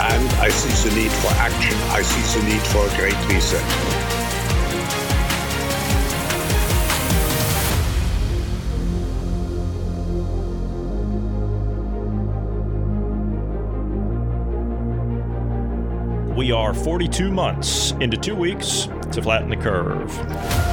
and I see the need for action. I see the need for a great reset. We are 42 months into two weeks to flatten the curve.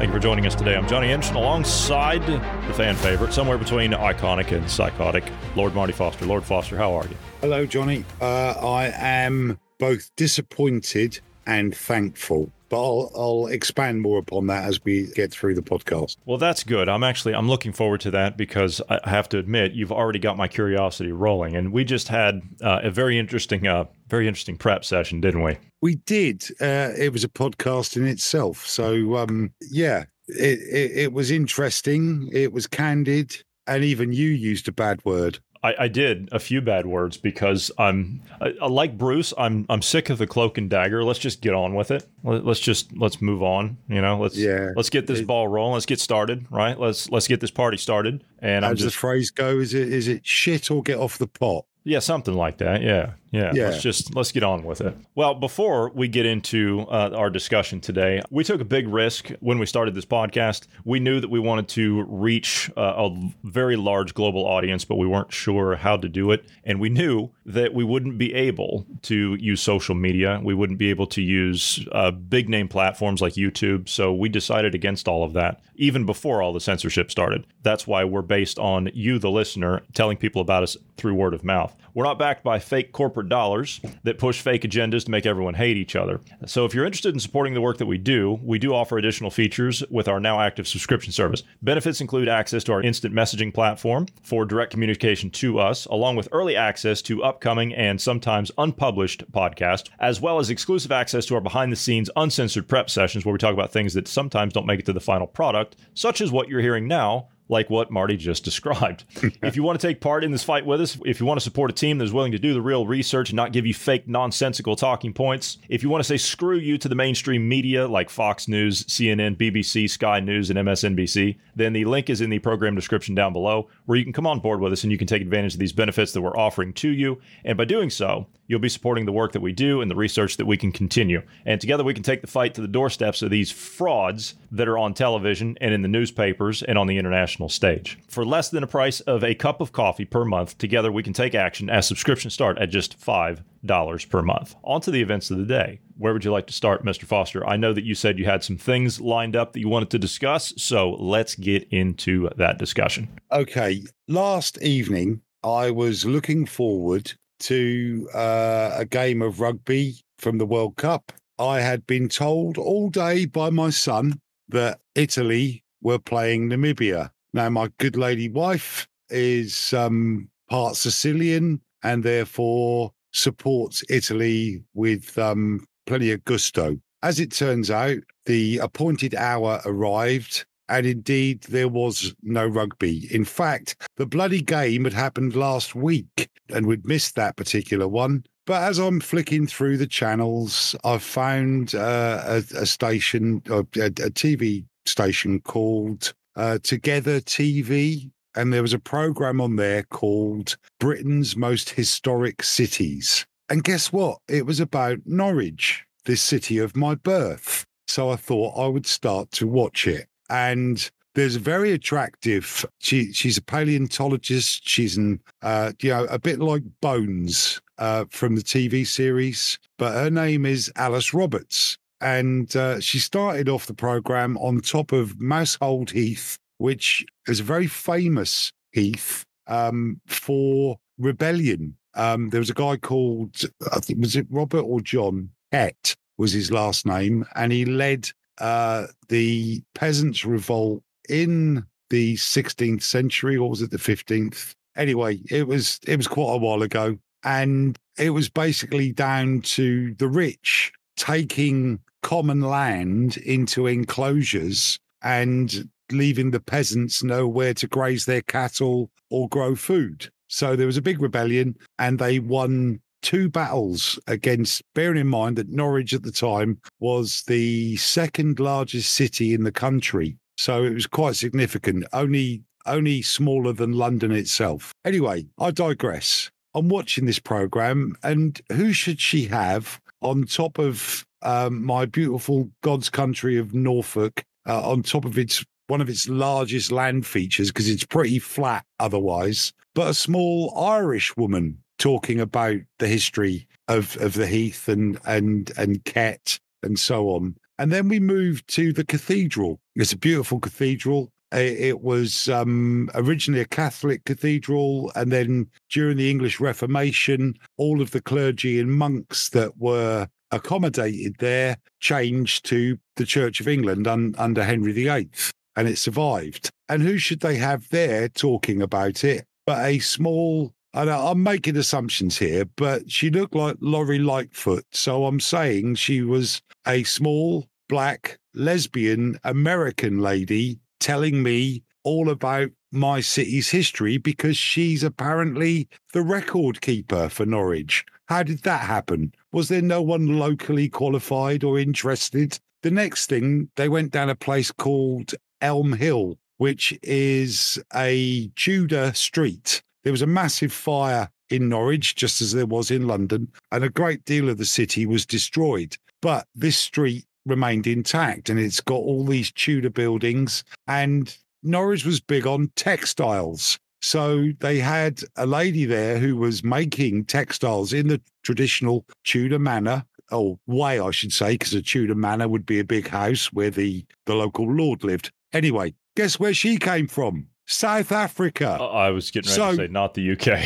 Thank you for joining us today. I'm Johnny Anderson alongside the fan favorite, somewhere between iconic and psychotic, Lord Marty Foster. Lord Foster, how are you? Hello, Johnny. Uh, I am both disappointed and thankful but I'll, I'll expand more upon that as we get through the podcast. Well, that's good. I'm actually I'm looking forward to that because I have to admit you've already got my curiosity rolling, and we just had uh, a very interesting, uh, very interesting prep session, didn't we? We did. Uh, it was a podcast in itself. So um, yeah, it, it it was interesting. It was candid, and even you used a bad word. I, I, did a few bad words because I'm I, I like Bruce. I'm I'm sick of the cloak and dagger. Let's just get on with it. Let, us just let's move on. You know, let's yeah. Let's get this it, ball rolling. Let's get started. Right. Let's let's get this party started. And as I'm just, the phrase goes, is it is it shit or get off the pot? Yeah, something like that. Yeah. Yeah, yeah, let's just let's get on with it. Well, before we get into uh, our discussion today, we took a big risk when we started this podcast. We knew that we wanted to reach uh, a very large global audience, but we weren't sure how to do it, and we knew that we wouldn't be able to use social media. We wouldn't be able to use uh, big name platforms like YouTube. So we decided against all of that, even before all the censorship started. That's why we're based on you, the listener, telling people about us through word of mouth. We're not backed by fake corporate dollars that push fake agendas to make everyone hate each other. So if you're interested in supporting the work that we do, we do offer additional features with our now active subscription service. Benefits include access to our instant messaging platform for direct communication to us, along with early access to upcoming and sometimes unpublished podcasts, as well as exclusive access to our behind the scenes uncensored prep sessions where we talk about things that sometimes don't make it to the final product, such as what you're hearing now like what Marty just described. if you want to take part in this fight with us, if you want to support a team that is willing to do the real research and not give you fake, nonsensical talking points, if you want to say screw you to the mainstream media like Fox News, CNN, BBC, Sky News, and MSNBC, then the link is in the program description down below where you can come on board with us and you can take advantage of these benefits that we're offering to you. And by doing so, you'll be supporting the work that we do and the research that we can continue. And together we can take the fight to the doorsteps of these frauds that are on television and in the newspapers and on the international stage. For less than a price of a cup of coffee per month, together we can take action as subscriptions start at just $5 per month. On to the events of the day. Where would you like to start, Mr. Foster? I know that you said you had some things lined up that you wanted to discuss, so let's get into that discussion. Okay. Last evening, I was looking forward to uh, a game of rugby from the World Cup. I had been told all day by my son that Italy were playing Namibia. Now, my good lady wife is um, part Sicilian and therefore supports Italy with um, plenty of gusto. As it turns out, the appointed hour arrived, and indeed there was no rugby. In fact, the bloody game had happened last week, and we'd missed that particular one. But as I'm flicking through the channels, I've found uh, a, a, station, a, a, TV station called uh, Together TV. And there was a program on there called Britain's Most Historic Cities. And guess what? It was about Norwich, this city of my birth. So I thought I would start to watch it. And there's a very attractive. She she's a paleontologist. She's an uh, you know a bit like Bones uh, from the TV series, but her name is Alice Roberts. And uh, she started off the program on top of Mousehold Heath, which is a very famous heath um, for rebellion. Um, there was a guy called, I think, was it Robert or John? Kett was his last name. And he led uh, the peasants' revolt in the 16th century, or was it the 15th? Anyway, it was it was quite a while ago, and it was basically down to the rich taking common land into enclosures and leaving the peasants nowhere to graze their cattle or grow food. So there was a big rebellion, and they won two battles against, bearing in mind that Norwich at the time was the second largest city in the country. So it was quite significant, only only smaller than London itself. Anyway, I digress. I'm watching this program, and who should she have on top of um, my beautiful God's country of Norfolk, uh, on top of its one of its largest land features because it's pretty flat otherwise, but a small Irish woman talking about the history of of the Heath and and and Kett and so on. And then we moved to the cathedral. It's a beautiful cathedral. It was um, originally a Catholic cathedral, and then during the English Reformation, all of the clergy and monks that were accommodated there changed to the Church of England un- under Henry VIII, and it survived. And who should they have there talking about it but a small and I'm making assumptions here, but she looked like Lori Lightfoot. So I'm saying she was a small, black, lesbian American lady telling me all about my city's history because she's apparently the record keeper for Norwich. How did that happen? Was there no one locally qualified or interested? The next thing, they went down a place called Elm Hill, which is a Tudor street. There was a massive fire in Norwich, just as there was in London, and a great deal of the city was destroyed. But this street remained intact and it's got all these Tudor buildings. And Norwich was big on textiles. So they had a lady there who was making textiles in the traditional Tudor manner, or way, I should say, because a Tudor manor would be a big house where the, the local lord lived. Anyway, guess where she came from? South Africa. I was getting ready so, to say, not the UK.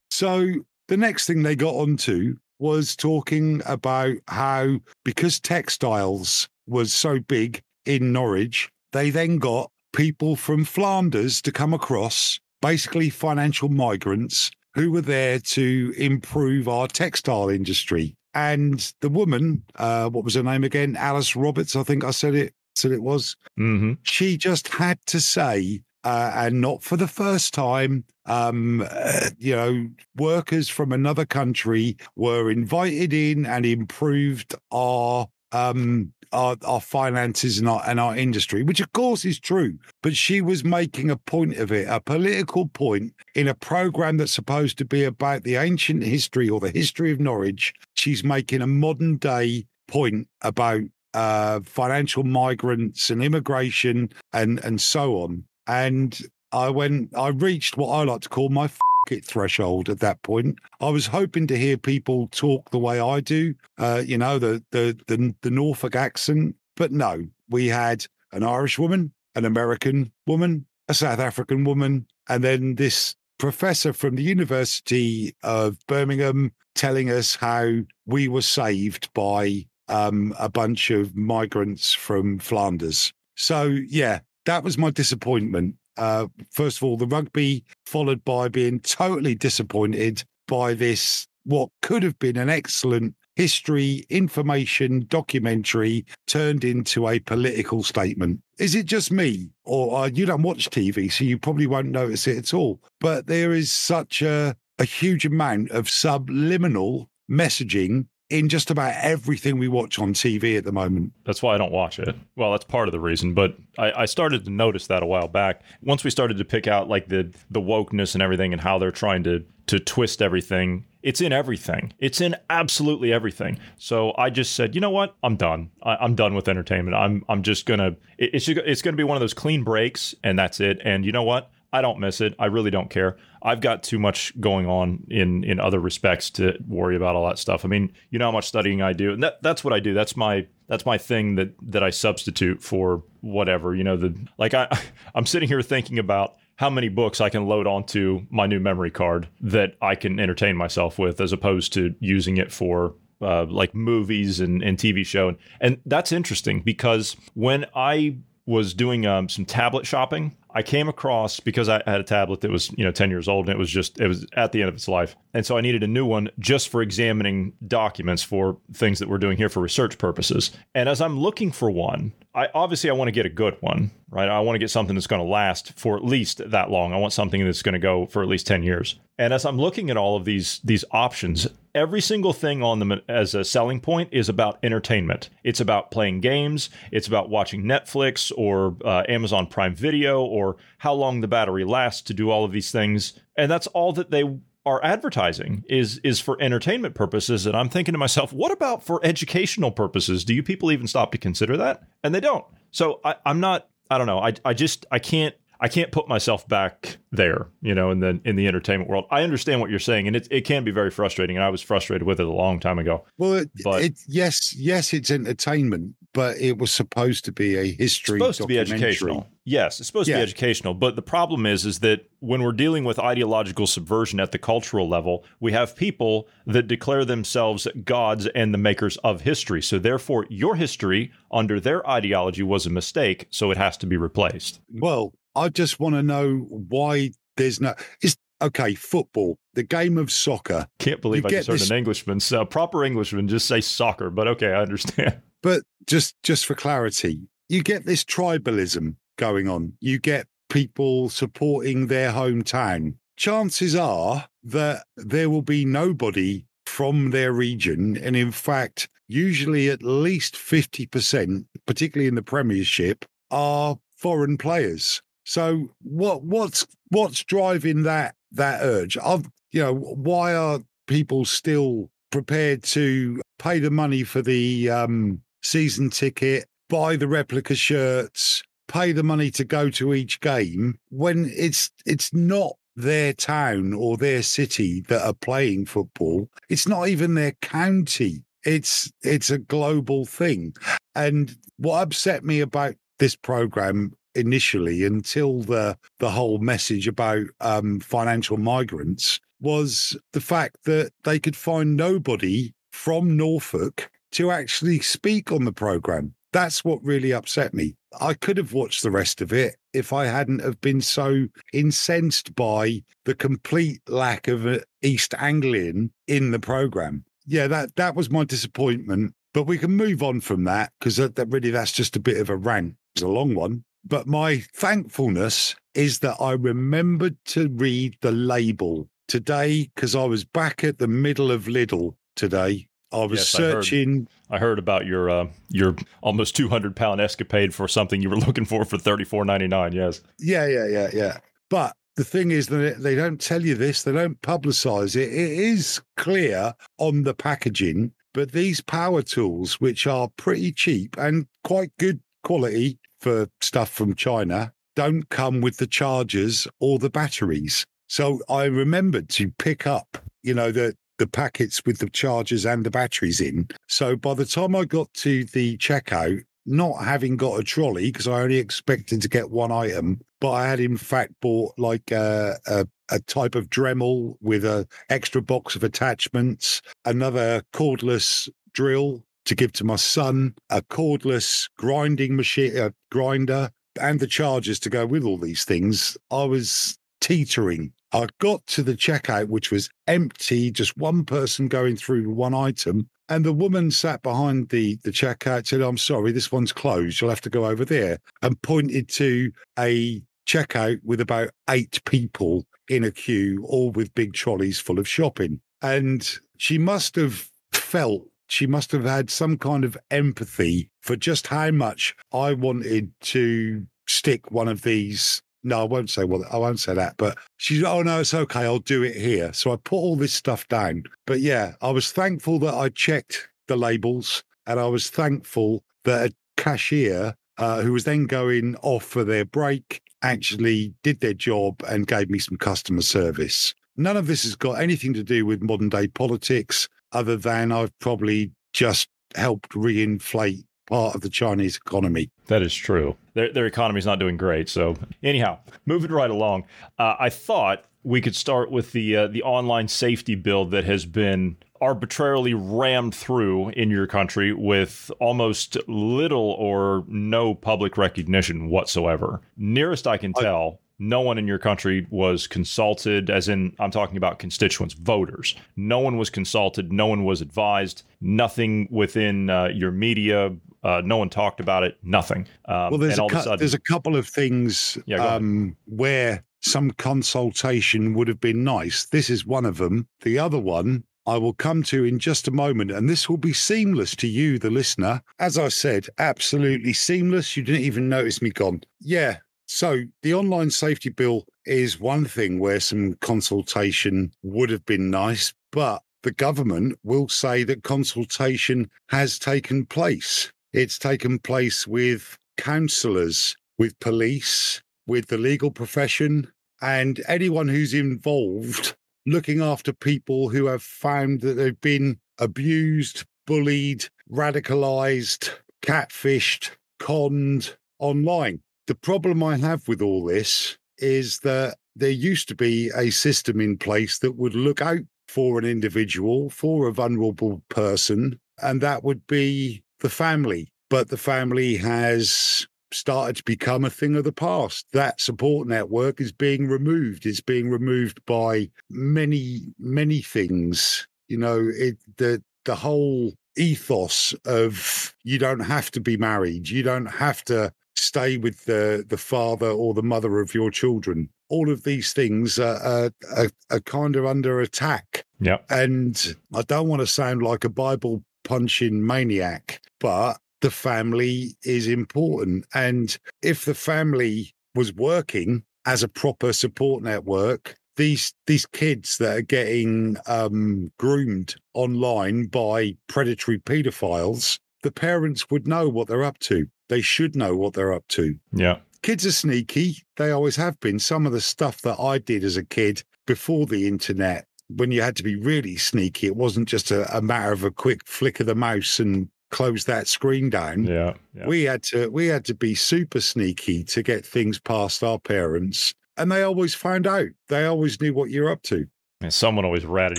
so the next thing they got onto was talking about how because textiles was so big in Norwich, they then got people from Flanders to come across, basically financial migrants who were there to improve our textile industry. And the woman, uh, what was her name again? Alice Roberts, I think I said it. Said it was. Mm-hmm. She just had to say uh, and not for the first time. Um, uh, you know, workers from another country were invited in and improved our um, our, our finances and our, and our industry, which of course is true. But she was making a point of it, a political point in a program that's supposed to be about the ancient history or the history of Norwich. She's making a modern day point about uh, financial migrants and immigration and and so on. And I went, I reached what I like to call my it threshold at that point. I was hoping to hear people talk the way I do, uh, you know, the, the the the Norfolk accent. But no, we had an Irish woman, an American woman, a South African woman, and then this professor from the University of Birmingham telling us how we were saved by um, a bunch of migrants from Flanders. So yeah, that was my disappointment. Uh, first of all, the rugby, followed by being totally disappointed by this, what could have been an excellent history information documentary turned into a political statement. Is it just me? Or uh, you don't watch TV, so you probably won't notice it at all. But there is such a, a huge amount of subliminal messaging in just about everything we watch on TV at the moment. That's why I don't watch it. Well, that's part of the reason, but I, I, started to notice that a while back. Once we started to pick out like the the wokeness and everything and how they're trying to to twist everything. It's in everything. It's in absolutely everything. So I just said, you know what? I'm done. I, am done with entertainment. I'm I'm just gonna. It, it's it's gonna be one of those clean breaks, and that's it. And you know what? I don't miss it. I really don't care. I've got too much going on in in other respects to worry about all that stuff. I mean, you know how much studying I do, and that, that's what I do. That's my that's my thing that that I substitute for whatever. You know, the like I I'm sitting here thinking about how many books I can load onto my new memory card that I can entertain myself with, as opposed to using it for uh, like movies and, and TV show. And, and that's interesting because when I was doing um, some tablet shopping, I came across because I had a tablet that was, you know, 10 years old and it was just, it was at the end of its life. And so I needed a new one just for examining documents for things that we're doing here for research purposes. And as I'm looking for one, I obviously I want to get a good one, right? I want to get something that's going to last for at least that long. I want something that's going to go for at least 10 years. And as I'm looking at all of these these options, every single thing on them as a selling point is about entertainment. It's about playing games, it's about watching Netflix or uh, Amazon Prime Video or how long the battery lasts to do all of these things. And that's all that they are advertising is is for entertainment purposes. And i'm thinking to myself what about for educational purposes? Do you people even stop to consider that? And they don't. So I, i'm not i don't know. I, I just i can't I can't put myself back there, you know, in the in the entertainment world. I understand what you're saying, and it it can be very frustrating, and I was frustrated with it a long time ago. Well, it, but it, yes, yes, it's entertainment, but it was supposed to be a history. Supposed to be educational. Yes, it's supposed yeah. to be educational, but the problem is, is that when we're dealing with ideological subversion at the cultural level, we have people that declare themselves gods and the makers of history. So therefore, your history under their ideology was a mistake, so it has to be replaced. Well, I just want to know why there's no. It's okay. Football, the game of soccer. Can't believe I just heard this, an Englishman, so uh, proper Englishman, just say soccer. But okay, I understand. But just just for clarity, you get this tribalism going on. You get people supporting their hometown. Chances are that there will be nobody from their region, and in fact, usually at least 50%, particularly in the Premiership, are foreign players. So what what's what's driving that that urge? Of you know, why are people still prepared to pay the money for the um, season ticket, buy the replica shirts, pay the money to go to each game when it's it's not their town or their city that are playing football. It's not even their county. It's it's a global thing. And what upset me about this program initially until the the whole message about um, financial migrants was the fact that they could find nobody from Norfolk to actually speak on the program. That's what really upset me. I could have watched the rest of it if I hadn't have been so incensed by the complete lack of East Anglian in the program. Yeah, that that was my disappointment. But we can move on from that because that, that really that's just a bit of a rant. It's a long one. But my thankfulness is that I remembered to read the label today because I was back at the middle of Lidl today. I was yes, searching. I heard, I heard, about your uh, your almost two hundred pound escapade for something you were looking for for thirty four ninety nine. Yes. Yeah, yeah, yeah, yeah. But the thing is that they don't tell you this. They don't publicize it. It is clear on the packaging. But these power tools, which are pretty cheap and quite good quality, for stuff from China don't come with the chargers or the batteries. So I remembered to pick up, you know, the the packets with the chargers and the batteries in. So by the time I got to the checkout, not having got a trolley because I only expected to get one item, but I had in fact bought like a, a, a type of Dremel with a extra box of attachments, another cordless drill to give to my son, a cordless grinding machine, a grinder, and the chargers to go with all these things. I was teetering. I got to the checkout, which was empty, just one person going through one item. And the woman sat behind the, the checkout, said, I'm sorry, this one's closed. You'll have to go over there. And pointed to a checkout with about eight people in a queue, all with big trolleys full of shopping. And she must have felt she must have had some kind of empathy for just how much I wanted to stick one of these. No, I won't say well, I won't say that. But she's, oh no, it's okay. I'll do it here. So I put all this stuff down. But yeah, I was thankful that I checked the labels and I was thankful that a cashier uh, who was then going off for their break, actually did their job and gave me some customer service. None of this has got anything to do with modern day politics, other than I've probably just helped reinflate part of the Chinese economy. That is true. Their, their economy is not doing great. So, anyhow, moving right along, uh, I thought we could start with the uh, the online safety bill that has been arbitrarily rammed through in your country with almost little or no public recognition whatsoever. Nearest I can tell, no one in your country was consulted, as in, I'm talking about constituents, voters. No one was consulted. No one was advised. Nothing within uh, your media. Uh, no one talked about it. Nothing. Um, well, there's, a, cu- sudden, there's a couple of things yeah, um, where some consultation would have been nice. This is one of them. The other one I will come to in just a moment, and this will be seamless to you, the listener. As I said, absolutely seamless. You didn't even notice me gone. Yeah. So the online safety bill is one thing where some consultation would have been nice, but the government will say that consultation has taken place. It's taken place with counsellors, with police, with the legal profession, and anyone who's involved looking after people who have found that they've been abused, bullied, radicalized, catfished, conned online. The problem I have with all this is that there used to be a system in place that would look out for an individual, for a vulnerable person, and that would be the family. But the family has started to become a thing of the past. That support network is being removed. It's being removed by many, many things. You know, it the the whole ethos of you don't have to be married, you don't have to stay with the the father or the mother of your children. All of these things are, are, are, are kind of under attack. Yeah. And I don't want to sound like a Bible punching maniac, but the family is important. And if the family was working as a proper support network, these these kids that are getting um, groomed online by predatory paedophiles, the parents would know what they're up to. They should know what they're up to. Yeah. Kids are sneaky. They always have been. Some of the stuff that I did as a kid before the internet, when you had to be really sneaky, it wasn't just a, a matter of a quick flick of the mouse and close that screen down. Yeah, yeah, We had to we had to be super sneaky to get things past our parents. And they always found out. They always knew what you're up to. And someone always ratted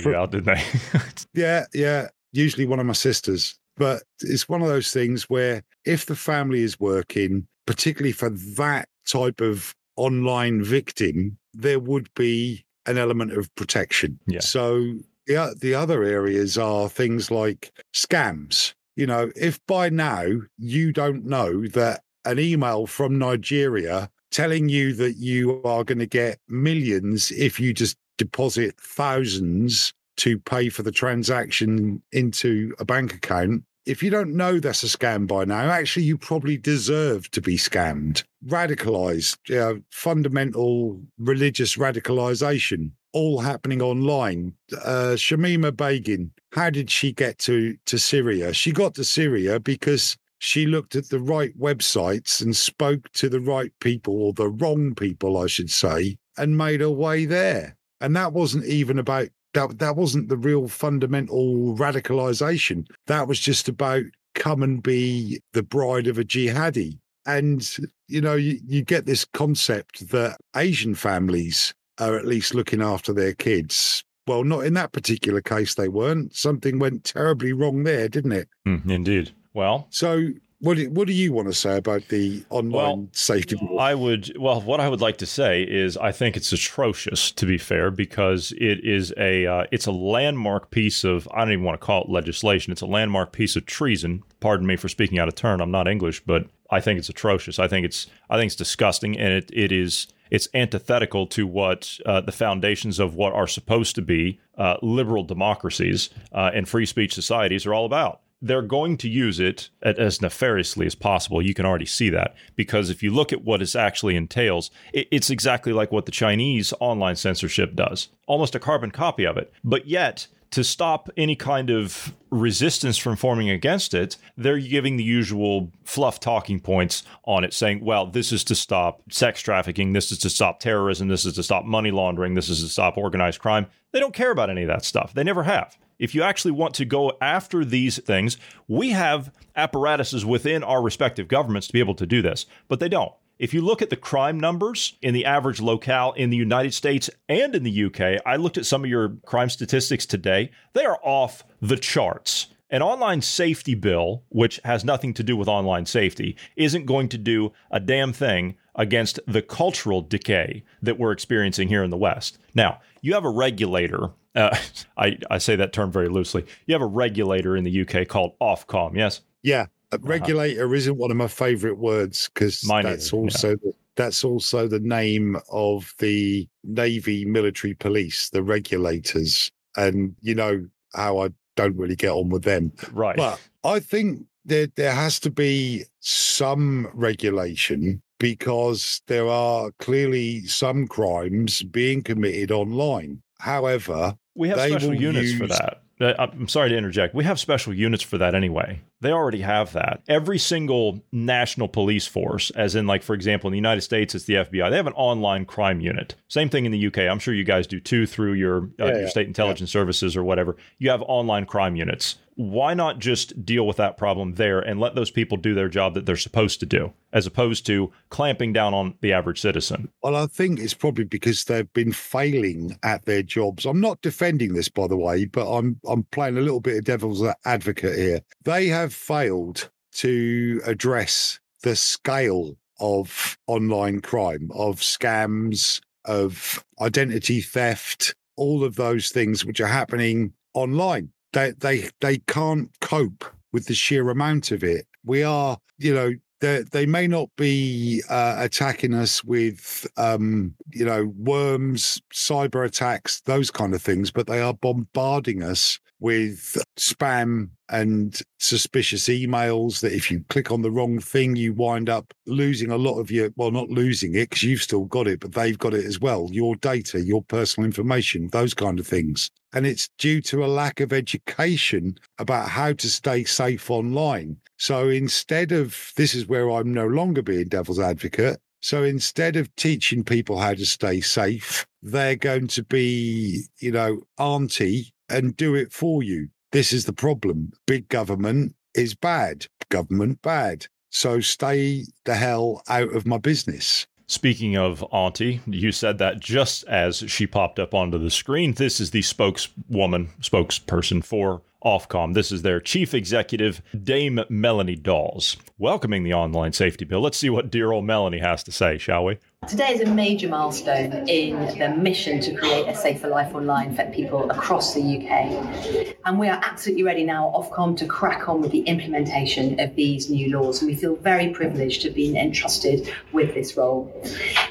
For, you out, didn't they? yeah, yeah. Usually one of my sisters. But it's one of those things where if the family is working, particularly for that type of online victim, there would be an element of protection. Yeah. So the, the other areas are things like scams you know, if by now you don't know that an email from Nigeria telling you that you are going to get millions if you just deposit thousands to pay for the transaction into a bank account. If you don't know that's a scam by now, actually, you probably deserve to be scammed. Radicalized, you know, fundamental religious radicalization all happening online. Uh, Shamima Begum, how did she get to, to Syria? She got to Syria because she looked at the right websites and spoke to the right people, or the wrong people, I should say, and made her way there. And that wasn't even about that. That wasn't the real fundamental radicalization. That was just about come and be the bride of a jihadi. And you know, you, you get this concept that Asian families are at least looking after their kids. Well, not in that particular case, they weren't. Something went terribly wrong there, didn't it? Mm, indeed. Well, so what do, what do you want to say about the online well, safety? I would well, what I would like to say is I think it's atrocious to be fair because it is a uh, it's a landmark piece of I don't even want to call it legislation. It's a landmark piece of treason. Pardon me for speaking out of turn. I'm not English, but I think it's atrocious. I think it's I think it's disgusting, and it it is it's antithetical to what uh, the foundations of what are supposed to be uh, liberal democracies uh, and free speech societies are all about. They're going to use it as nefariously as possible. You can already see that because if you look at what it actually entails, it's exactly like what the Chinese online censorship does, almost a carbon copy of it. But yet, to stop any kind of resistance from forming against it, they're giving the usual fluff talking points on it, saying, well, this is to stop sex trafficking, this is to stop terrorism, this is to stop money laundering, this is to stop organized crime. They don't care about any of that stuff. They never have. If you actually want to go after these things, we have apparatuses within our respective governments to be able to do this, but they don't. If you look at the crime numbers in the average locale in the United States and in the UK, I looked at some of your crime statistics today. They are off the charts. An online safety bill, which has nothing to do with online safety, isn't going to do a damn thing against the cultural decay that we're experiencing here in the West. Now, you have a regulator. Uh, I, I say that term very loosely. You have a regulator in the UK called Ofcom, yes? Yeah. Uh, regulator uh-huh. isn't one of my favorite words because that's also yeah. the, that's also the name of the Navy military police, the regulators. And you know how I don't really get on with them. Right. But I think there there has to be some regulation because there are clearly some crimes being committed online. However, we have special units use, for that. Uh, I'm sorry to interject. We have special units for that anyway. They already have that. Every single national police force, as in, like, for example, in the United States, it's the FBI, they have an online crime unit. Same thing in the UK. I'm sure you guys do too through your, uh, yeah, your state intelligence yeah. services or whatever. You have online crime units why not just deal with that problem there and let those people do their job that they're supposed to do, as opposed to clamping down on the average citizen? Well, I think it's probably because they've been failing at their jobs. I'm not defending this, by the way, but I'm I'm playing a little bit of devil's advocate here. They have failed to address the scale of online crime, of scams, of identity theft, all of those things which are happening online they they they can't cope with the sheer amount of it. We are, you know, they they may not be uh, attacking us with, um, you know, worms, cyber attacks, those kind of things, but they are bombarding us with spam and suspicious emails that if you click on the wrong thing, you wind up losing a lot of your, well, not losing it because you've still got it, but they've got it as well. Your data, your personal information, those kind of things. And it's due to a lack of education about how to stay safe online. So instead of, this is where I'm no longer being devil's advocate. So instead of teaching people how to stay safe, they're going to be, you know, auntie and do it for you. This is the problem. Big government is bad. Government bad. So stay the hell out of my business. Speaking of Auntie, you said that just as she popped up onto the screen. This is the spokeswoman, spokesperson for Ofcom. This is their chief executive, Dame Melanie Dawes, welcoming the online safety bill. Let's see what dear old Melanie has to say, shall we? Today is a major milestone in the mission to create a safer life online for people across the UK. And we are absolutely ready now, Ofcom, to crack on with the implementation of these new laws. And we feel very privileged to have been entrusted with this role.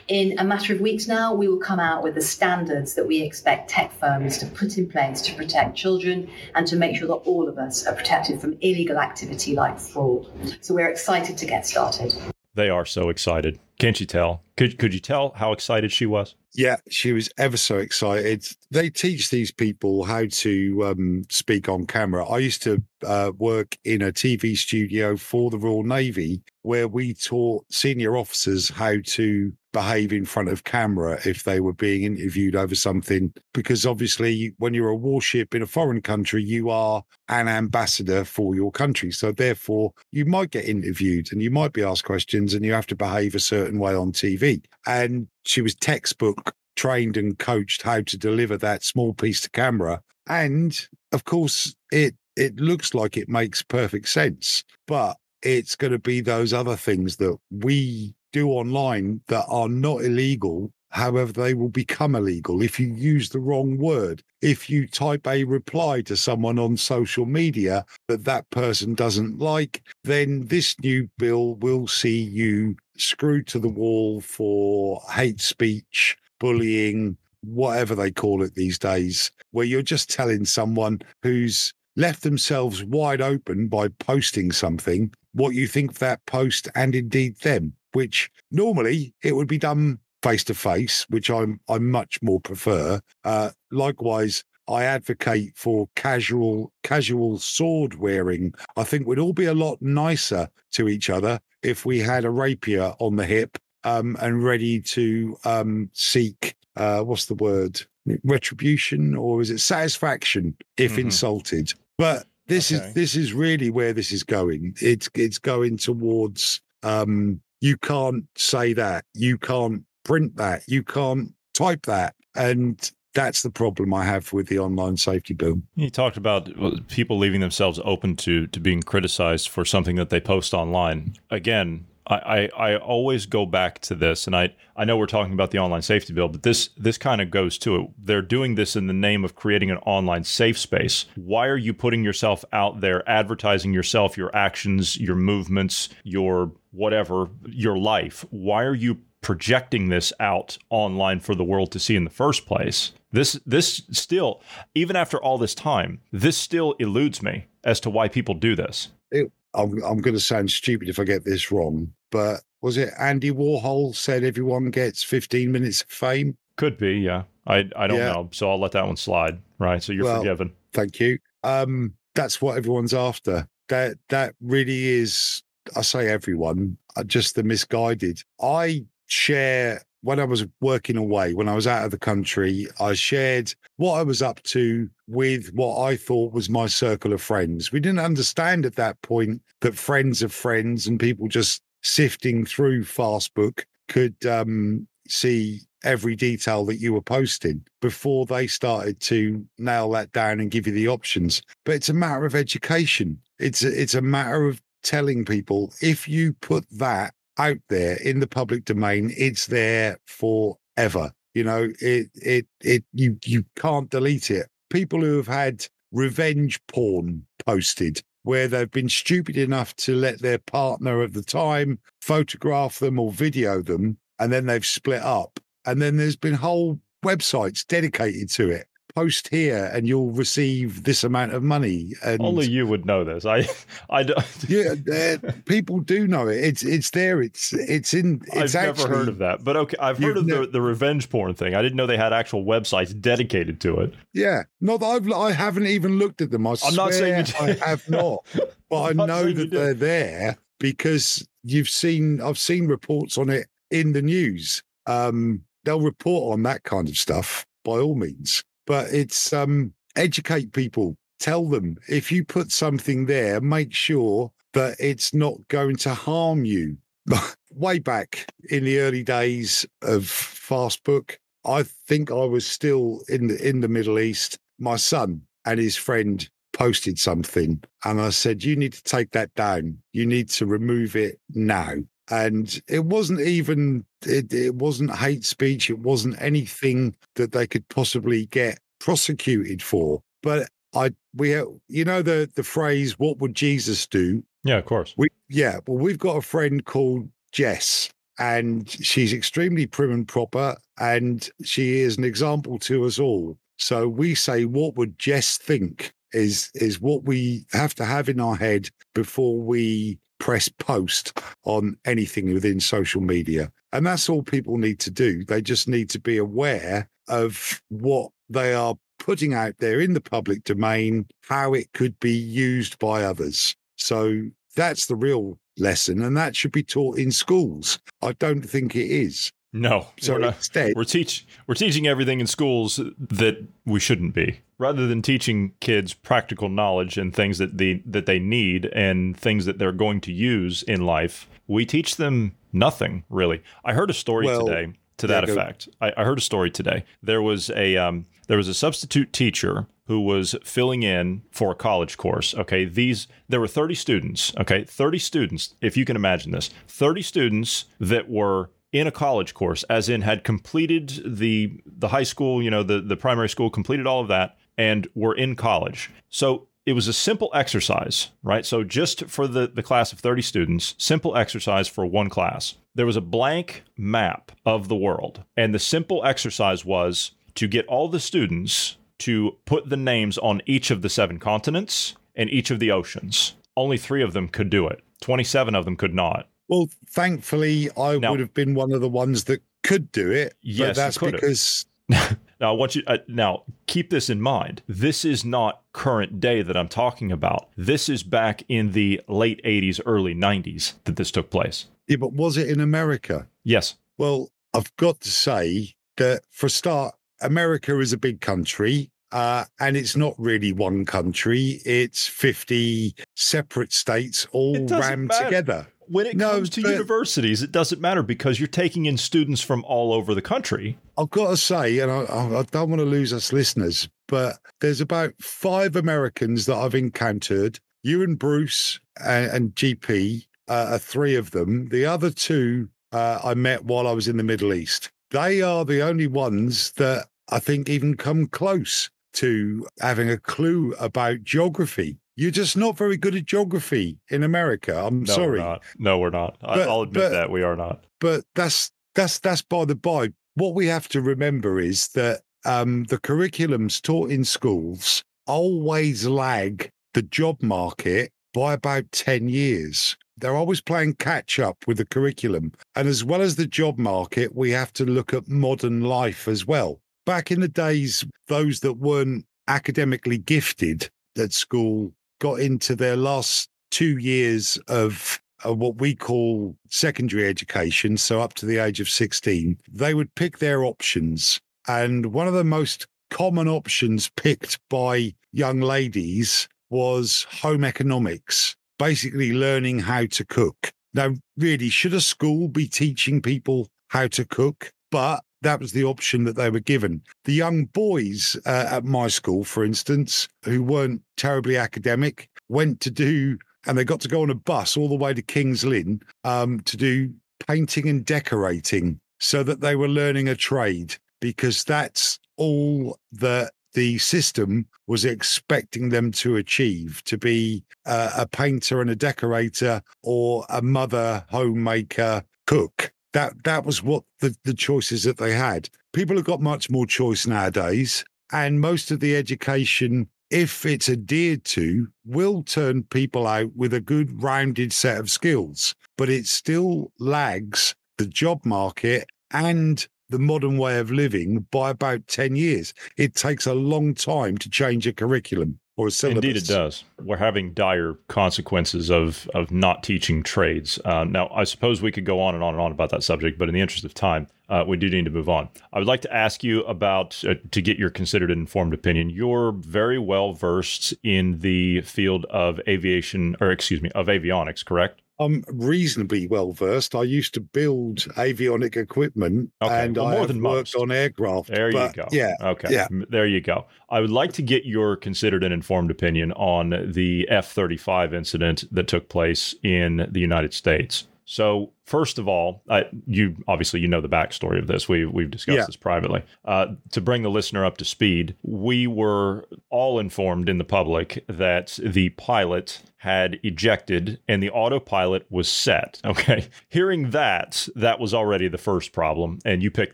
In a matter of weeks now, we will come out with the standards that we expect tech firms to put in place to protect children and to make sure that all of us are protected from illegal activity like fraud. So we're excited to get started. They are so excited. Can't you tell? Could could you tell how excited she was? Yeah, she was ever so excited. They teach these people how to um, speak on camera. I used to uh, work in a TV studio for the Royal Navy where we taught senior officers how to behave in front of camera if they were being interviewed over something. Because obviously, when you're a warship in a foreign country, you are an ambassador for your country. So therefore, you might get interviewed and you might be asked questions and you have to behave a certain way on TV. And she was textbook trained and coached how to deliver that small piece to camera. And of course, it it looks like it makes perfect sense, but it's going to be those other things that we do online that are not illegal. However, they will become illegal if you use the wrong word. If you type a reply to someone on social media that that person doesn't like, then this new bill will see you screwed to the wall for hate speech, bullying, whatever they call it these days, where you're just telling someone who's left themselves wide open by posting something what you think that post and indeed them which normally it would be done face to face, which I'm I much more prefer. Uh, likewise, I advocate for casual casual sword wearing. I think we'd all be a lot nicer to each other if we had a rapier on the hip um, and ready to um, seek uh, what's the word retribution or is it satisfaction if mm-hmm. insulted. But this okay. is this is really where this is going. It's it's going towards um, you can't say that, you can't print that, you can't type that, and that's the problem I have with the online safety bill. You talked about people leaving themselves open to to being criticized for something that they post online. Again, I, I, always go back to this, and I, I know we're talking about the online safety bill, but this this kind of goes to it. They're doing this in the name of creating an online safe space. Why are you putting yourself out there, advertising yourself, your actions, your movements, your whatever, your life? Why are you projecting this out online for the world to see in the first place? This this still, even after all this time, this still eludes me as to why people do this. It, I'm, I'm going to sound stupid if I get this wrong, but was it Andy Warhol said everyone gets 15 minutes of fame? Could be, yeah. I I don't yeah. know, so I'll let that one slide. Right, so you're well, forgiven. Thank you. Um, that's what everyone's after. That that really is. I say everyone, uh, just the misguided. I share when I was working away, when I was out of the country, I shared what I was up to with what I thought was my circle of friends. We didn't understand at that point that friends of friends and people just sifting through Facebook could um, see every detail that you were posting before they started to nail that down and give you the options. But it's a matter of education. It's a, it's a matter of telling people if you put that out there in the public domain, it's there forever. You know, it it it you you can't delete it. People who have had revenge porn posted where they've been stupid enough to let their partner of the time photograph them or video them, and then they've split up. And then there's been whole websites dedicated to it post here and you'll receive this amount of money. And Only you would know this. I, I don't. yeah, people do know it. It's it's there. It's it's in. It's I've actually, never heard of that, but okay, I've heard of the the revenge porn thing. I didn't know they had actual websites dedicated to it. Yeah, not that I've I haven't even looked at them. I am not saying I have not, but I know that they're there because you've seen. I've seen reports on it in the news. Um, they'll report on that kind of stuff by all means but it's um, educate people. Tell them if you put something there, make sure that it's not going to harm you. Way back in the early days of Facebook, I think I was still in the in the Middle East. My son and his friend posted something, and I said, "You need to take that down. You need to remove it now." And it wasn't even it, it wasn't hate speech it wasn't anything that they could possibly get prosecuted for. But i we you know the the phrase what would jesus do? Yeah of course. We yeah well we've got a friend called jess and she's extremely prim and proper and she is an example to us all. So we say what would jess think is is what we have to have in our head before we press post on anything within social media. And that's all people need to do. They just need to be aware of what they are putting out there in the public domain, how it could be used by others. So that's the real lesson. And that should be taught in schools. I don't think it is. No, so we're, not, instead, we're teach we're teaching everything in schools that we shouldn't be. Rather than teaching kids practical knowledge and things that they that they need and things that they're going to use in life, we teach them nothing really. I heard a story well, today to that effect. I, I, heard a story today. There was a um, there was a substitute teacher who was filling in for a college course. Okay, these there were 30 students. Okay, 30 students, if you can imagine this, 30 students that were in a college course, as in had completed the the high school, you know, the the primary school, completed all of that, and were in college. So it was a simple exercise, right? So just for the, the class of 30 students, simple exercise for one class. There was a blank map of the world. And the simple exercise was to get all the students to put the names on each of the seven continents and each of the oceans. Only three of them could do it. 27 of them could not. Well, thankfully, I now, would have been one of the ones that could do it. Yes, that's because Now, I want you uh, now keep this in mind. This is not current day that I'm talking about. This is back in the late 80s, early 90s that this took place. Yeah, but was it in America? Yes. Well, I've got to say that for a start, America is a big country. Uh, and it's not really one country. It's 50 separate states all rammed matter. together. When it no, comes to but, universities, it doesn't matter because you're taking in students from all over the country. I've got to say, and I, I don't want to lose us listeners, but there's about five Americans that I've encountered. You and Bruce and, and GP uh, are three of them. The other two uh, I met while I was in the Middle East. They are the only ones that I think even come close to having a clue about geography. You're just not very good at geography in America. I'm no, sorry. We're no, we're not. But, I'll admit but, that we are not. But that's that's that's by the by. What we have to remember is that um, the curriculums taught in schools always lag the job market by about 10 years. They're always playing catch up with the curriculum. And as well as the job market, we have to look at modern life as well. Back in the days, those that weren't academically gifted at school got into their last two years of uh, what we call secondary education, so up to the age of 16, they would pick their options. And one of the most common options picked by young ladies was home economics, basically learning how to cook. Now, really, should a school be teaching people how to cook? But that was the option that they were given. The young boys uh, at my school, for instance, who weren't terribly academic, went to do, and they got to go on a bus all the way to King's Lynn um, to do painting and decorating so that they were learning a trade because that's all that the system was expecting them to achieve to be uh, a painter and a decorator or a mother homemaker cook that that was what the, the choices that they had. People have got much more choice nowadays, and most of the education, if it's adhered to, will turn people out with a good rounded set of skills. But it still lags the job market and the modern way of living by about 10 years. It takes a long time to change a curriculum or syllabus. Indeed, it does. We're having dire consequences of of not teaching trades. Uh, now, I suppose we could go on and on and on about that subject, but in the interest of time, uh, we do need to move on. I would like to ask you about uh, to get your considered and informed opinion. You're very well versed in the field of aviation, or excuse me, of avionics, correct? I'm reasonably well versed. I used to build avionic equipment, okay. and well, I have worked most. on aircraft. There you go. Yeah. Okay. Yeah. There you go. I would like to get your considered and informed opinion on the F-35 incident that took place in the United States. So first of all, I, you obviously you know the backstory of this. We we've discussed yeah. this privately. Uh, to bring the listener up to speed, we were all informed in the public that the pilot had ejected and the autopilot was set. Okay. Hearing that, that was already the first problem. And you picked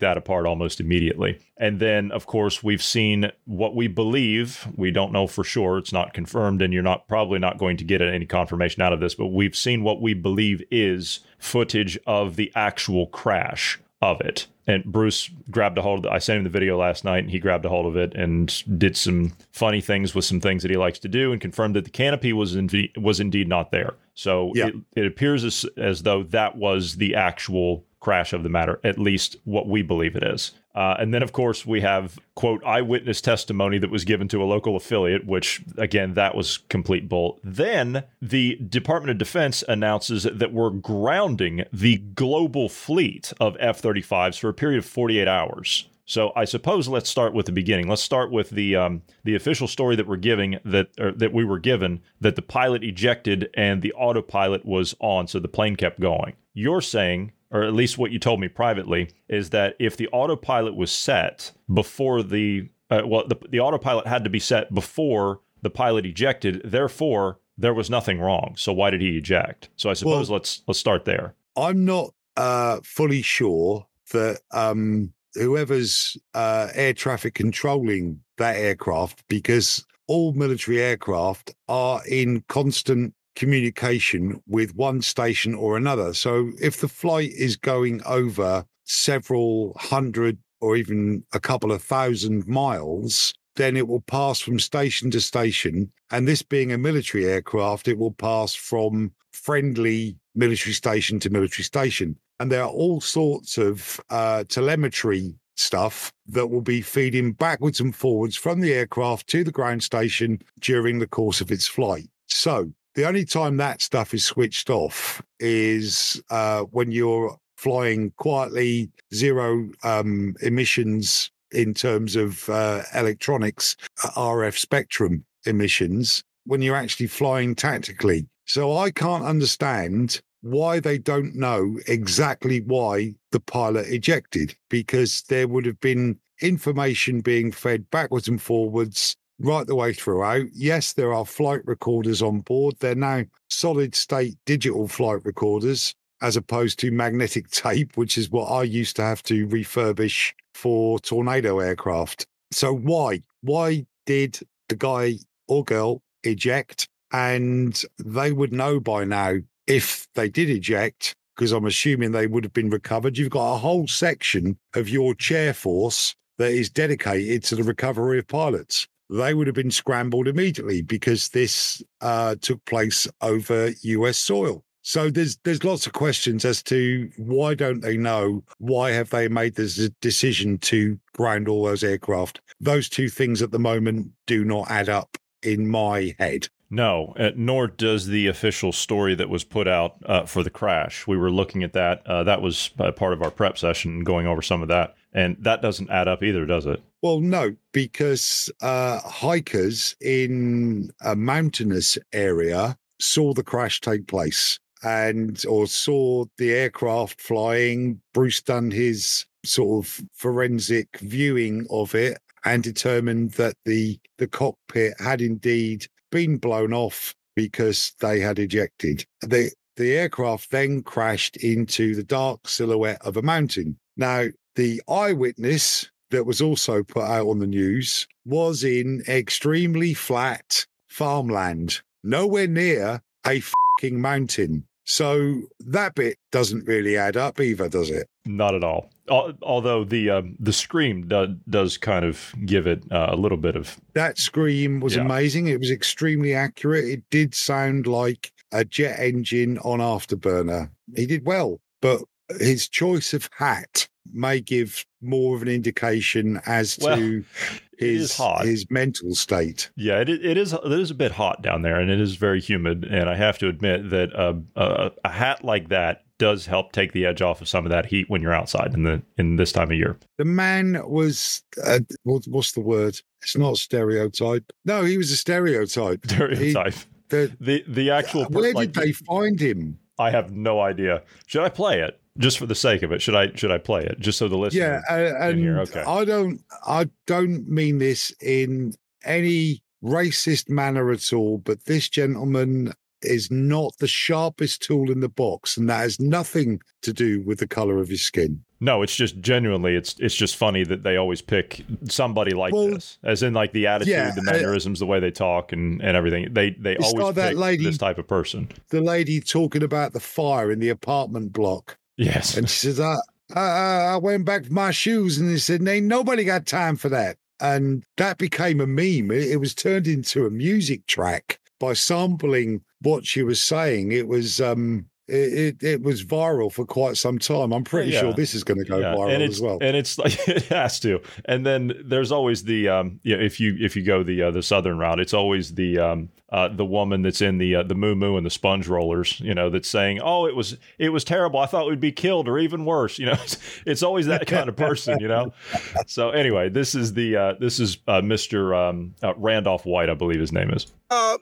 that apart almost immediately. And then, of course, we've seen what we believe. We don't know for sure. It's not confirmed, and you're not probably not going to get any confirmation out of this, but we've seen what we believe is footage of the actual crash of it. And Bruce grabbed a hold of it. I sent him the video last night and he grabbed a hold of it and did some funny things with some things that he likes to do and confirmed that the canopy was indeed, was indeed not there. So yeah. it, it appears as, as though that was the actual crash of the matter, at least what we believe it is. Uh, and then, of course, we have, quote, eyewitness testimony that was given to a local affiliate, which, again, that was complete bull. Then the Department of Defense announces that we're grounding the global fleet of F 35s for a period of 48 hours. So I suppose let's start with the beginning. Let's start with the um, the official story that we're giving that that we were given that the pilot ejected and the autopilot was on, so the plane kept going. You're saying or at least what you told me privately, is that if the autopilot was set before the uh, well, the, the autopilot had to be set before the pilot ejected. Therefore, there was nothing wrong. So why did he eject? So I suppose well, let's let's start there. I'm not uh, fully sure that um, whoever's uh, air traffic controlling that aircraft, because all military aircraft are in constant communication with one station or another. So if the flight is going over several hundred or even a couple of thousand miles, then it will pass from station to station. And this being a military aircraft, it will pass from friendly military station to military station. And there are all sorts of uh, telemetry stuff that will be feeding backwards and forwards from the aircraft to the ground station during the course of its flight. So the only time that stuff is switched off is uh, when you're flying quietly, zero um, emissions in terms of uh, electronics, uh, RF spectrum emissions, when you're actually flying tactically. So I can't understand why they don't know exactly why the pilot ejected, because there would have been information being fed backwards and forwards right the way throughout. Oh, yes, there are flight recorders on board. They're now solid state digital flight recorders as opposed to magnetic tape, which is what I used to have to refurbish for tornado aircraft. So why? Why did the guy or girl eject? And they would know by now if they did eject, because I'm assuming they would have been recovered. You've got a whole section of your chair force that is dedicated to the recovery of pilots. They would have been scrambled immediately because this uh, took place over US soil. So there's there's lots of questions as to why don't they know? Why have they made this decision to ground all those aircraft? Those two things at the moment do not add up in my head. No, uh, nor does the official story that was put out uh, for the crash. We were looking at that. Uh, that was part of our prep session, going over some of that. And that doesn't add up either, does it? Well, no, because uh, hikers in a mountainous area saw the crash take place and or saw the aircraft flying. Bruce done his sort of forensic viewing of it and determined that the the cockpit had indeed been blown off because they had ejected. The, the aircraft then crashed into the dark silhouette of a mountain. Now, the eyewitness that was also put out on the news was in extremely flat farmland, nowhere near a fucking mountain. So that bit doesn't really add up either, does it? Not at all. Although the uh, the scream do, does kind of give it uh, a little bit of that scream was yeah. amazing. It was extremely accurate. It did sound like a jet engine on afterburner. He did well, but his choice of hat may give more of an indication as well, to his his mental state. Yeah, it, it is it is a bit hot down there, and it is very humid. And I have to admit that uh, a, a hat like that does help take the edge off of some of that heat when you're outside in the in this time of year. The man was uh, what, what's the word? It's not stereotype. No, he was a stereotype. Stereotype. He, the, the the actual. Where did like, they find him? I have no idea. Should I play it? Just for the sake of it, should I should I play it just so the listener? Yeah, uh, and here? Okay. I don't I don't mean this in any racist manner at all, but this gentleman is not the sharpest tool in the box, and that has nothing to do with the color of his skin. No, it's just genuinely, it's it's just funny that they always pick somebody like well, this, as in like the attitude, yeah, the mannerisms, the way they talk, and and everything. They they always pick that lady, this type of person. The lady talking about the fire in the apartment block. Yes. And she says, I, I, I went back for my shoes. And he said, Ain't nobody got time for that. And that became a meme. It, it was turned into a music track by sampling what she was saying. It was um it, it, it, was viral for quite some time. I'm pretty yeah. sure this is going to go yeah. viral as well. And it's like it has to. And then there's always the um, yeah, if you if you go the uh, the southern route, it's always the um, uh, the woman that's in the uh, the moo moo and the sponge rollers, you know, that's saying, "Oh, it was it was terrible. I thought we'd be killed, or even worse." You know, it's, it's always that kind of person, you know. so anyway, this is the uh, this is uh, Mr. Um, uh, Randolph White, I believe his name is. Uh,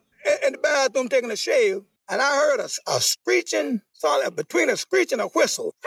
in the bathroom taking a shave and I heard a, a screeching, sorry, between a screech and a whistle.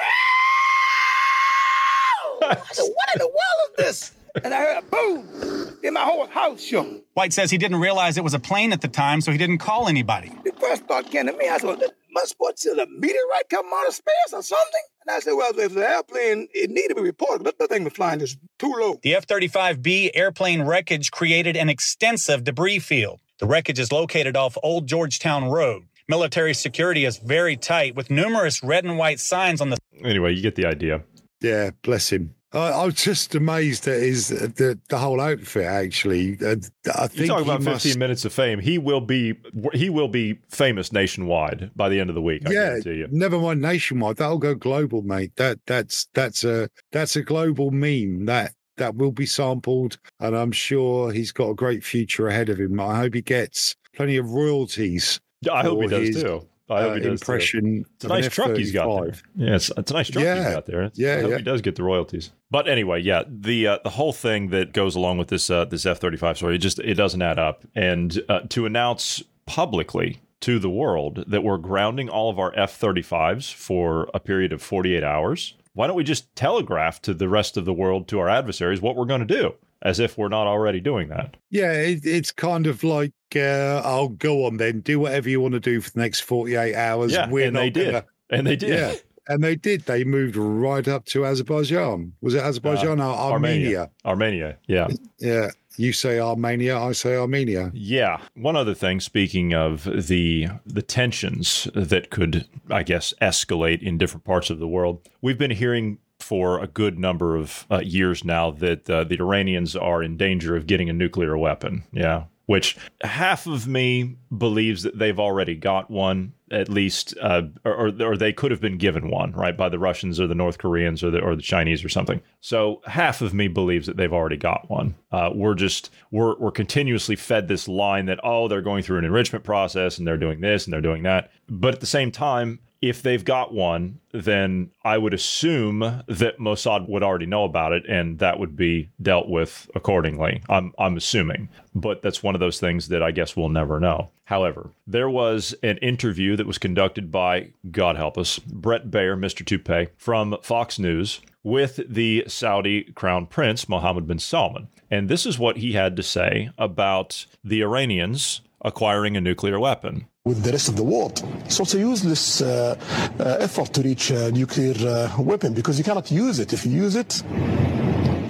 I said, what in the world is this? And I heard a boom. Then my whole house shook. White says he didn't realize it was a plane at the time, so he didn't call anybody. The first thought came to me, I said, must what see a meteorite come out of space or something? And I said, well, if an airplane, it needed to be reported. But the thing was flying just too low. The F 35B airplane wreckage created an extensive debris field. The wreckage is located off Old Georgetown Road. Military security is very tight with numerous red and white signs on the. Anyway, you get the idea. Yeah, bless him. I, was just amazed at his the, the whole outfit. Actually, uh, I think you talk about must, fifteen minutes of fame. He will be he will be famous nationwide by the end of the week. I yeah, you. never mind nationwide. That'll go global, mate. That that's that's a that's a global meme. That that will be sampled, and I'm sure he's got a great future ahead of him. I hope he gets plenty of royalties. I hope he does his, too. I hope uh, he does impression. Too. It's a nice truck he's got there. Yeah, it's, it's a nice truck yeah. he's got there. It's, yeah, I hope yeah. he does get the royalties. But anyway, yeah, the uh, the whole thing that goes along with this uh, this F thirty five story, it just it doesn't add up. And uh, to announce publicly to the world that we're grounding all of our F 35s for a period of 48 hours why don't we just telegraph to the rest of the world, to our adversaries, what we're going to do, as if we're not already doing that? Yeah, it, it's kind of like, uh, I'll go on then, do whatever you want to do for the next 48 hours. Yeah, We're and they did. Gonna... And they did. Yeah. And they did. They moved right up to Azerbaijan. Was it Azerbaijan uh, or Armenia? Armenia? Armenia, yeah. Yeah. You say Armenia, I say Armenia. Yeah. One other thing, speaking of the the tensions that could, I guess, escalate in different parts of the world, we've been hearing for a good number of uh, years now that uh, the Iranians are in danger of getting a nuclear weapon. Yeah which half of me believes that they've already got one, at least, uh, or, or they could have been given one, right, by the Russians or the North Koreans or the or the Chinese or something. So half of me believes that they've already got one. Uh, we're just we're we're continuously fed this line that oh they're going through an enrichment process and they're doing this and they're doing that, but at the same time if they've got one, then I would assume that Mossad would already know about it and that would be dealt with accordingly. I'm, I'm assuming. But that's one of those things that I guess we'll never know. However, there was an interview that was conducted by, God help us, Brett Baier, Mr. Toupee, from Fox News with the Saudi Crown Prince, Mohammed bin Salman. And this is what he had to say about the Iranians acquiring a nuclear weapon with the rest of the world. So it's a useless uh, uh, effort to reach a nuclear uh, weapon because you cannot use it. If you use it,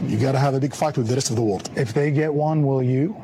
you got to have a big fight with the rest of the world. If they get one, will you?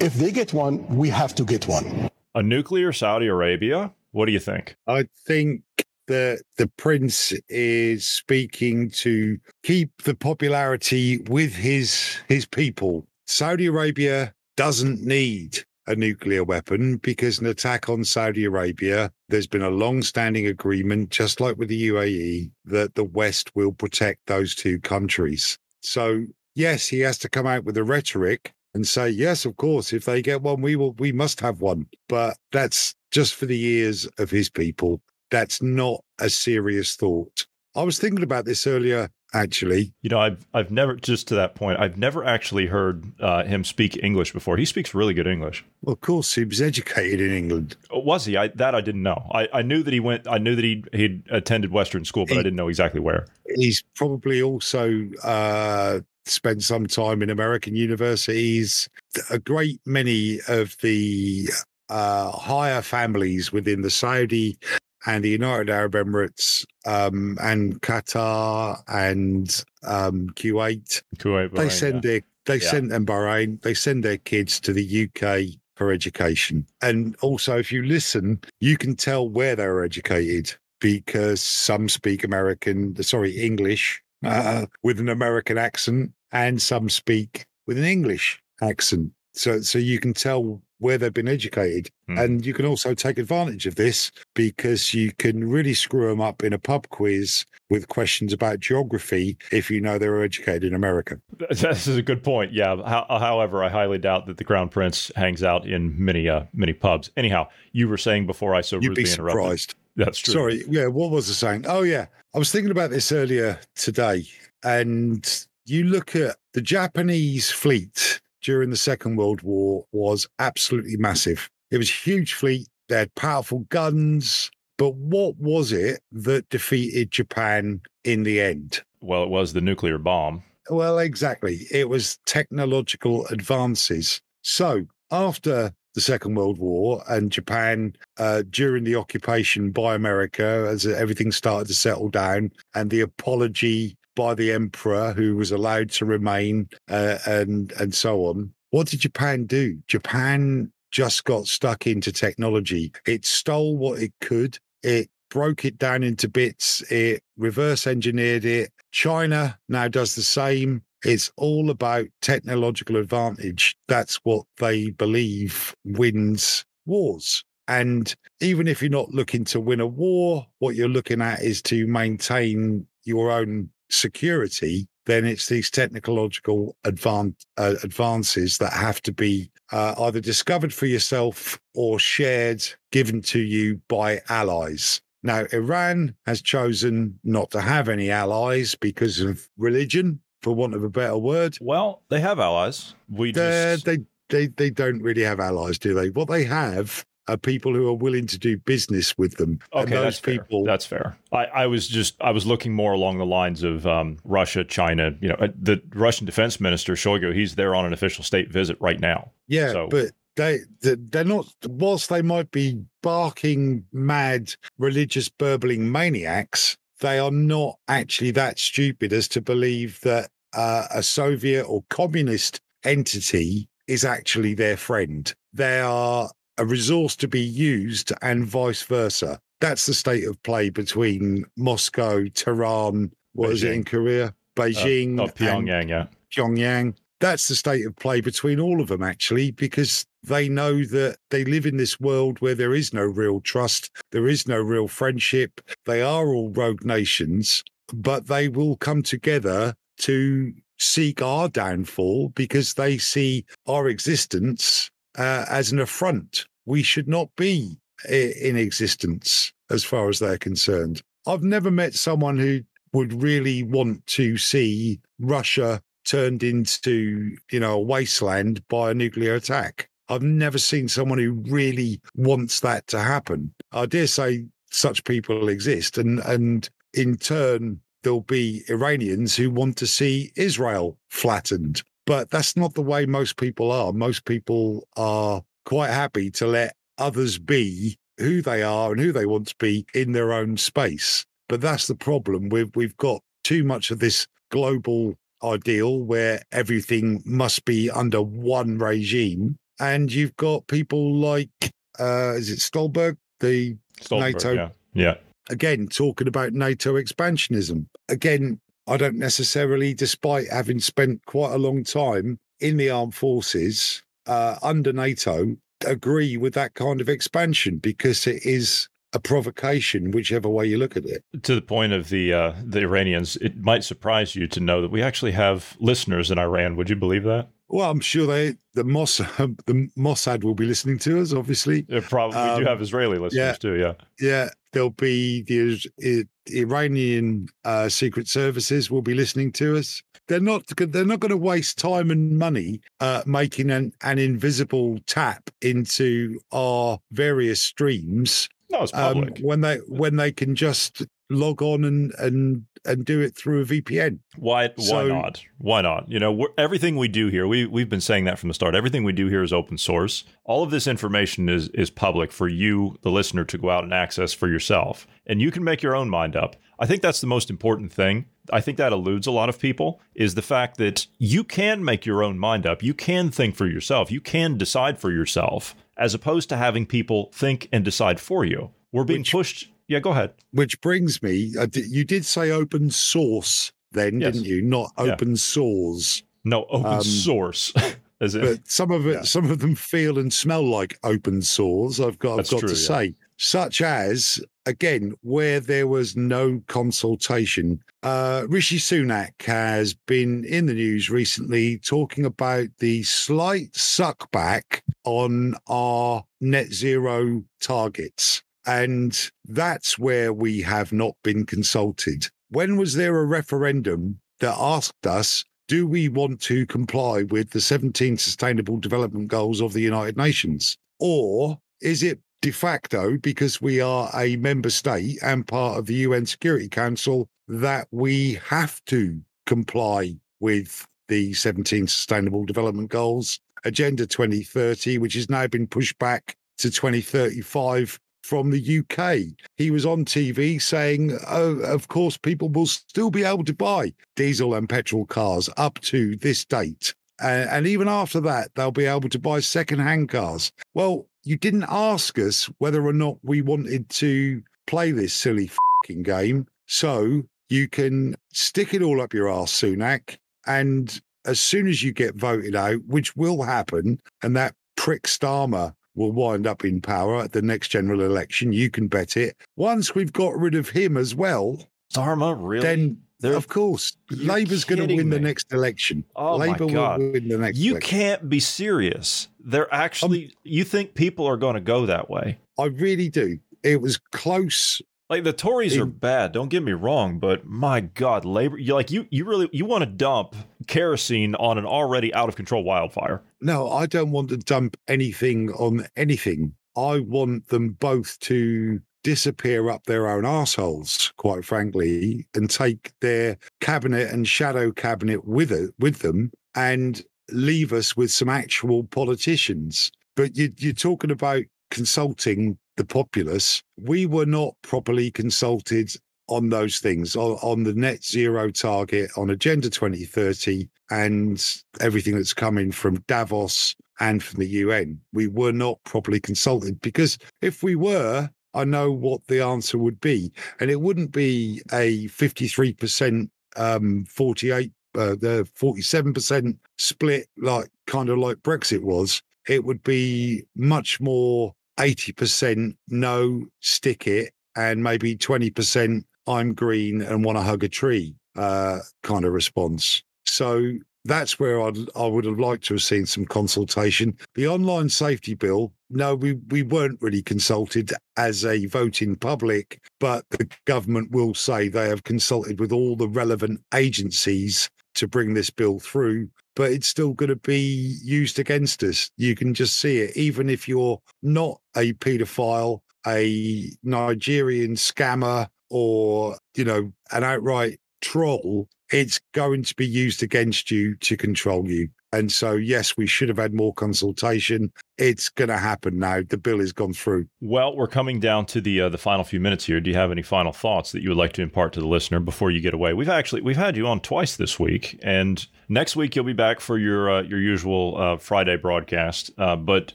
If they get one, we have to get one. A nuclear Saudi Arabia? What do you think? I think that the prince is speaking to keep the popularity with his his people. Saudi Arabia doesn't need a nuclear weapon because an attack on Saudi Arabia, there's been a long standing agreement, just like with the UAE, that the West will protect those two countries. So, yes, he has to come out with a rhetoric and say, yes, of course, if they get one, we will, we must have one. But that's just for the ears of his people. That's not a serious thought. I was thinking about this earlier actually. You know, I've I've never just to that point, I've never actually heard uh, him speak English before. He speaks really good English. Well, of course, he was educated in England. Oh, was he? I, that I didn't know. I, I knew that he went. I knew that he he attended Western school, but he, I didn't know exactly where. He's probably also uh, spent some time in American universities. A great many of the uh, higher families within the Saudi and the United Arab Emirates um, and Qatar and um, Kuwait. Kuwait, Bahrain, they send yeah. their they yeah. send them Bahrain. They send their kids to the UK for education. And also, if you listen, you can tell where they're educated because some speak American, sorry, English uh, with an American accent, and some speak with an English accent. So, so you can tell where they've been educated. Mm. And you can also take advantage of this because you can really screw them up in a pub quiz with questions about geography if you know they were educated in America. This is a good point. Yeah. however, I highly doubt that the Crown Prince hangs out in many uh, many pubs. Anyhow, you were saying before I so You'd rudely be surprised. That's true. Sorry. Yeah. What was I saying? Oh, yeah. I was thinking about this earlier today. And you look at the Japanese fleet during the Second World War was absolutely massive. It was a huge fleet, they had powerful guns. But what was it that defeated Japan in the end? Well, it was the nuclear bomb. Well, exactly. It was technological advances. So after the Second World War and Japan uh, during the occupation by America, as everything started to settle down, and the apology by the emperor who was allowed to remain uh, and and so on. What did Japan do? Japan just got stuck into technology. It stole what it could. It broke it down into bits, it reverse engineered it. China now does the same. It's all about technological advantage. That's what they believe wins wars. And even if you're not looking to win a war, what you're looking at is to maintain your own security, then it's these technological advan- uh, advances that have to be uh, either discovered for yourself or shared, given to you by allies. Now, Iran has chosen not to have any allies because of religion, for want of a better word. Well, they have allies. We just... they they they don't really have allies, do they? What they have are people who are willing to do business with them. Okay, that's people. Fair. That's fair. I, I, was just I was looking more along the lines of um, Russia, China. You know, uh, the Russian Defense Minister Shoigu. He's there on an official state visit right now. Yeah, so. but they they're not. Whilst they might be barking mad religious burbling maniacs, they are not actually that stupid as to believe that uh, a Soviet or communist entity is actually their friend. They are a resource to be used and vice versa. That's the state of play between Moscow, Tehran, what Beijing. is it in Korea? Beijing, uh, oh, Pyongyang, yeah. Pyongyang. That's the state of play between all of them, actually, because they know that they live in this world where there is no real trust, there is no real friendship. They are all rogue nations, but they will come together to seek our downfall because they see our existence uh, as an affront. We should not be in existence as far as they're concerned. I've never met someone who would really want to see Russia turned into, you know, a wasteland by a nuclear attack. I've never seen someone who really wants that to happen. I dare say such people exist, and and in turn there'll be Iranians who want to see Israel flattened. But that's not the way most people are. Most people are quite happy to let others be who they are and who they want to be in their own space. But that's the problem. We've we've got too much of this global ideal where everything must be under one regime. And you've got people like uh is it Stolberg, the Stolberg, NATO yeah. yeah. Again, talking about NATO expansionism. Again, I don't necessarily, despite having spent quite a long time in the armed forces uh, under NATO, agree with that kind of expansion because it is a provocation, whichever way you look at it. To the point of the uh, the Iranians, it might surprise you to know that we actually have listeners in Iran. Would you believe that? Well, I'm sure they the Mossad the Mossad will be listening to us. Obviously, yeah, probably um, we do um, have Israeli listeners yeah, too. Yeah, yeah. There'll be the Iranian uh, secret services will be listening to us. They're not they're not going to waste time and money uh, making an, an invisible tap into our various streams. No, it's um, public. Um, when they when they can just log on and and and do it through a VPN. Why? Why so, not? Why not? You know, everything we do here, we we've been saying that from the start. Everything we do here is open source. All of this information is is public for you, the listener, to go out and access for yourself, and you can make your own mind up. I think that's the most important thing. I think that eludes a lot of people is the fact that you can make your own mind up. You can think for yourself. You can decide for yourself, as opposed to having people think and decide for you. We're being Which, pushed yeah, go ahead. Which brings me, uh, you did say open source then, yes. didn't you? Not open yeah. source. No, open um, source. But some of it, yeah. some of them feel and smell like open sores. I've got, I've got true, to yeah. say, such as again where there was no consultation. Uh, Rishi Sunak has been in the news recently talking about the slight suckback on our net zero targets. And that's where we have not been consulted. When was there a referendum that asked us, do we want to comply with the 17 Sustainable Development Goals of the United Nations? Or is it de facto, because we are a member state and part of the UN Security Council, that we have to comply with the 17 Sustainable Development Goals, Agenda 2030, which has now been pushed back to 2035 from the UK. He was on TV saying, oh, of course, people will still be able to buy diesel and petrol cars up to this date. Uh, and even after that, they'll be able to buy second-hand cars. Well, you didn't ask us whether or not we wanted to play this silly fucking game so you can stick it all up your arse, Sunak, and as soon as you get voted out, which will happen, and that prick Starmer will wind up in power at the next general election, you can bet it. Once we've got rid of him as well, Starmer, really? Then they're, of course, Labour's going to win me. the next election. Oh Labour my God. will win the next. You election. can't be serious. They're actually. Um, you think people are going to go that way? I really do. It was close. Like the Tories in, are bad. Don't get me wrong, but my God, Labor. You like you. You really you want to dump kerosene on an already out of control wildfire? No, I don't want to dump anything on anything. I want them both to disappear up their own assholes, quite frankly, and take their cabinet and shadow cabinet with it with them and leave us with some actual politicians. But you, you're talking about consulting the populace. We were not properly consulted on those things, on, on, the net zero target, on Agenda 2030, and everything that's coming from Davos and from the UN. We were not properly consulted because if we were, I know what the answer would be. And it wouldn't be a 53%, um, 48, uh, the 47% split, like kind of like Brexit was. It would be much more 80% no, stick it, and maybe 20% I'm green and want to hug a tree uh, kind of response. So that's where I'd, I would have liked to have seen some consultation. The online safety bill, no, we, we weren't really consulted as a voting public, but the government will say they have consulted with all the relevant agencies to bring this bill through. But it's still going to be used against us. You can just see it, even if you're not a paedophile, a Nigerian scammer, or, you know, an outright troll it's going to be used against you to control you. And so, yes, we should have had more consultation. It's going to happen now. The bill has gone through. Well, we're coming down to the uh, the final few minutes here. Do you have any final thoughts that you would like to impart to the listener before you get away? We've actually we've had you on twice this week, and next week you'll be back for your uh, your usual uh, Friday broadcast. Uh, but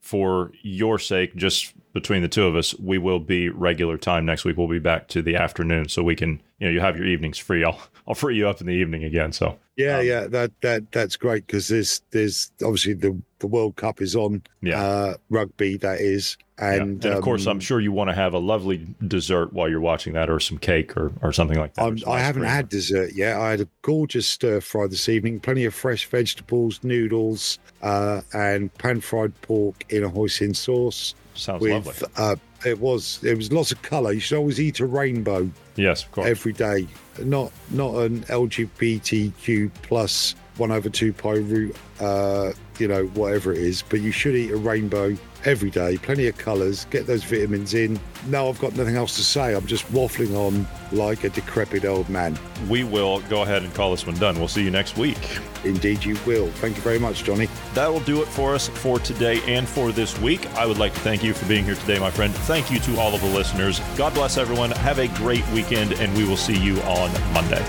for your sake, just between the two of us, we will be regular time next week. We'll be back to the afternoon, so we can you know you have your evenings free. I'll I'll free you up in the evening again. So yeah, um, yeah, that that that's great because there's there's obviously the the World Cup is on, yeah, uh, rugby that is, and, yeah. and of um, course I'm sure you want to have a lovely dessert while you're watching that, or some cake, or or something like that. I haven't cream. had dessert yet. I had a gorgeous stir fry this evening, plenty of fresh vegetables, noodles, uh, and pan fried pork in a hoisin sauce. Sounds with, lovely. Uh, it was it was lots of colour. You should always eat a rainbow. Yes, of course. Every day, not not an LGBTQ plus one over two pi root, uh, you know, whatever it is. But you should eat a rainbow every day, plenty of colours, get those vitamins in. Now I've got nothing else to say. I'm just waffling on like a decrepit old man. We will go ahead and call this one done. We'll see you next week. Indeed, you will. Thank you very much, Johnny. That will do it for us for today and for this week. I would like to thank you for being here today, my friend. Thank you to all of the listeners. God bless everyone. Have a great weekend, and we will see you on Monday.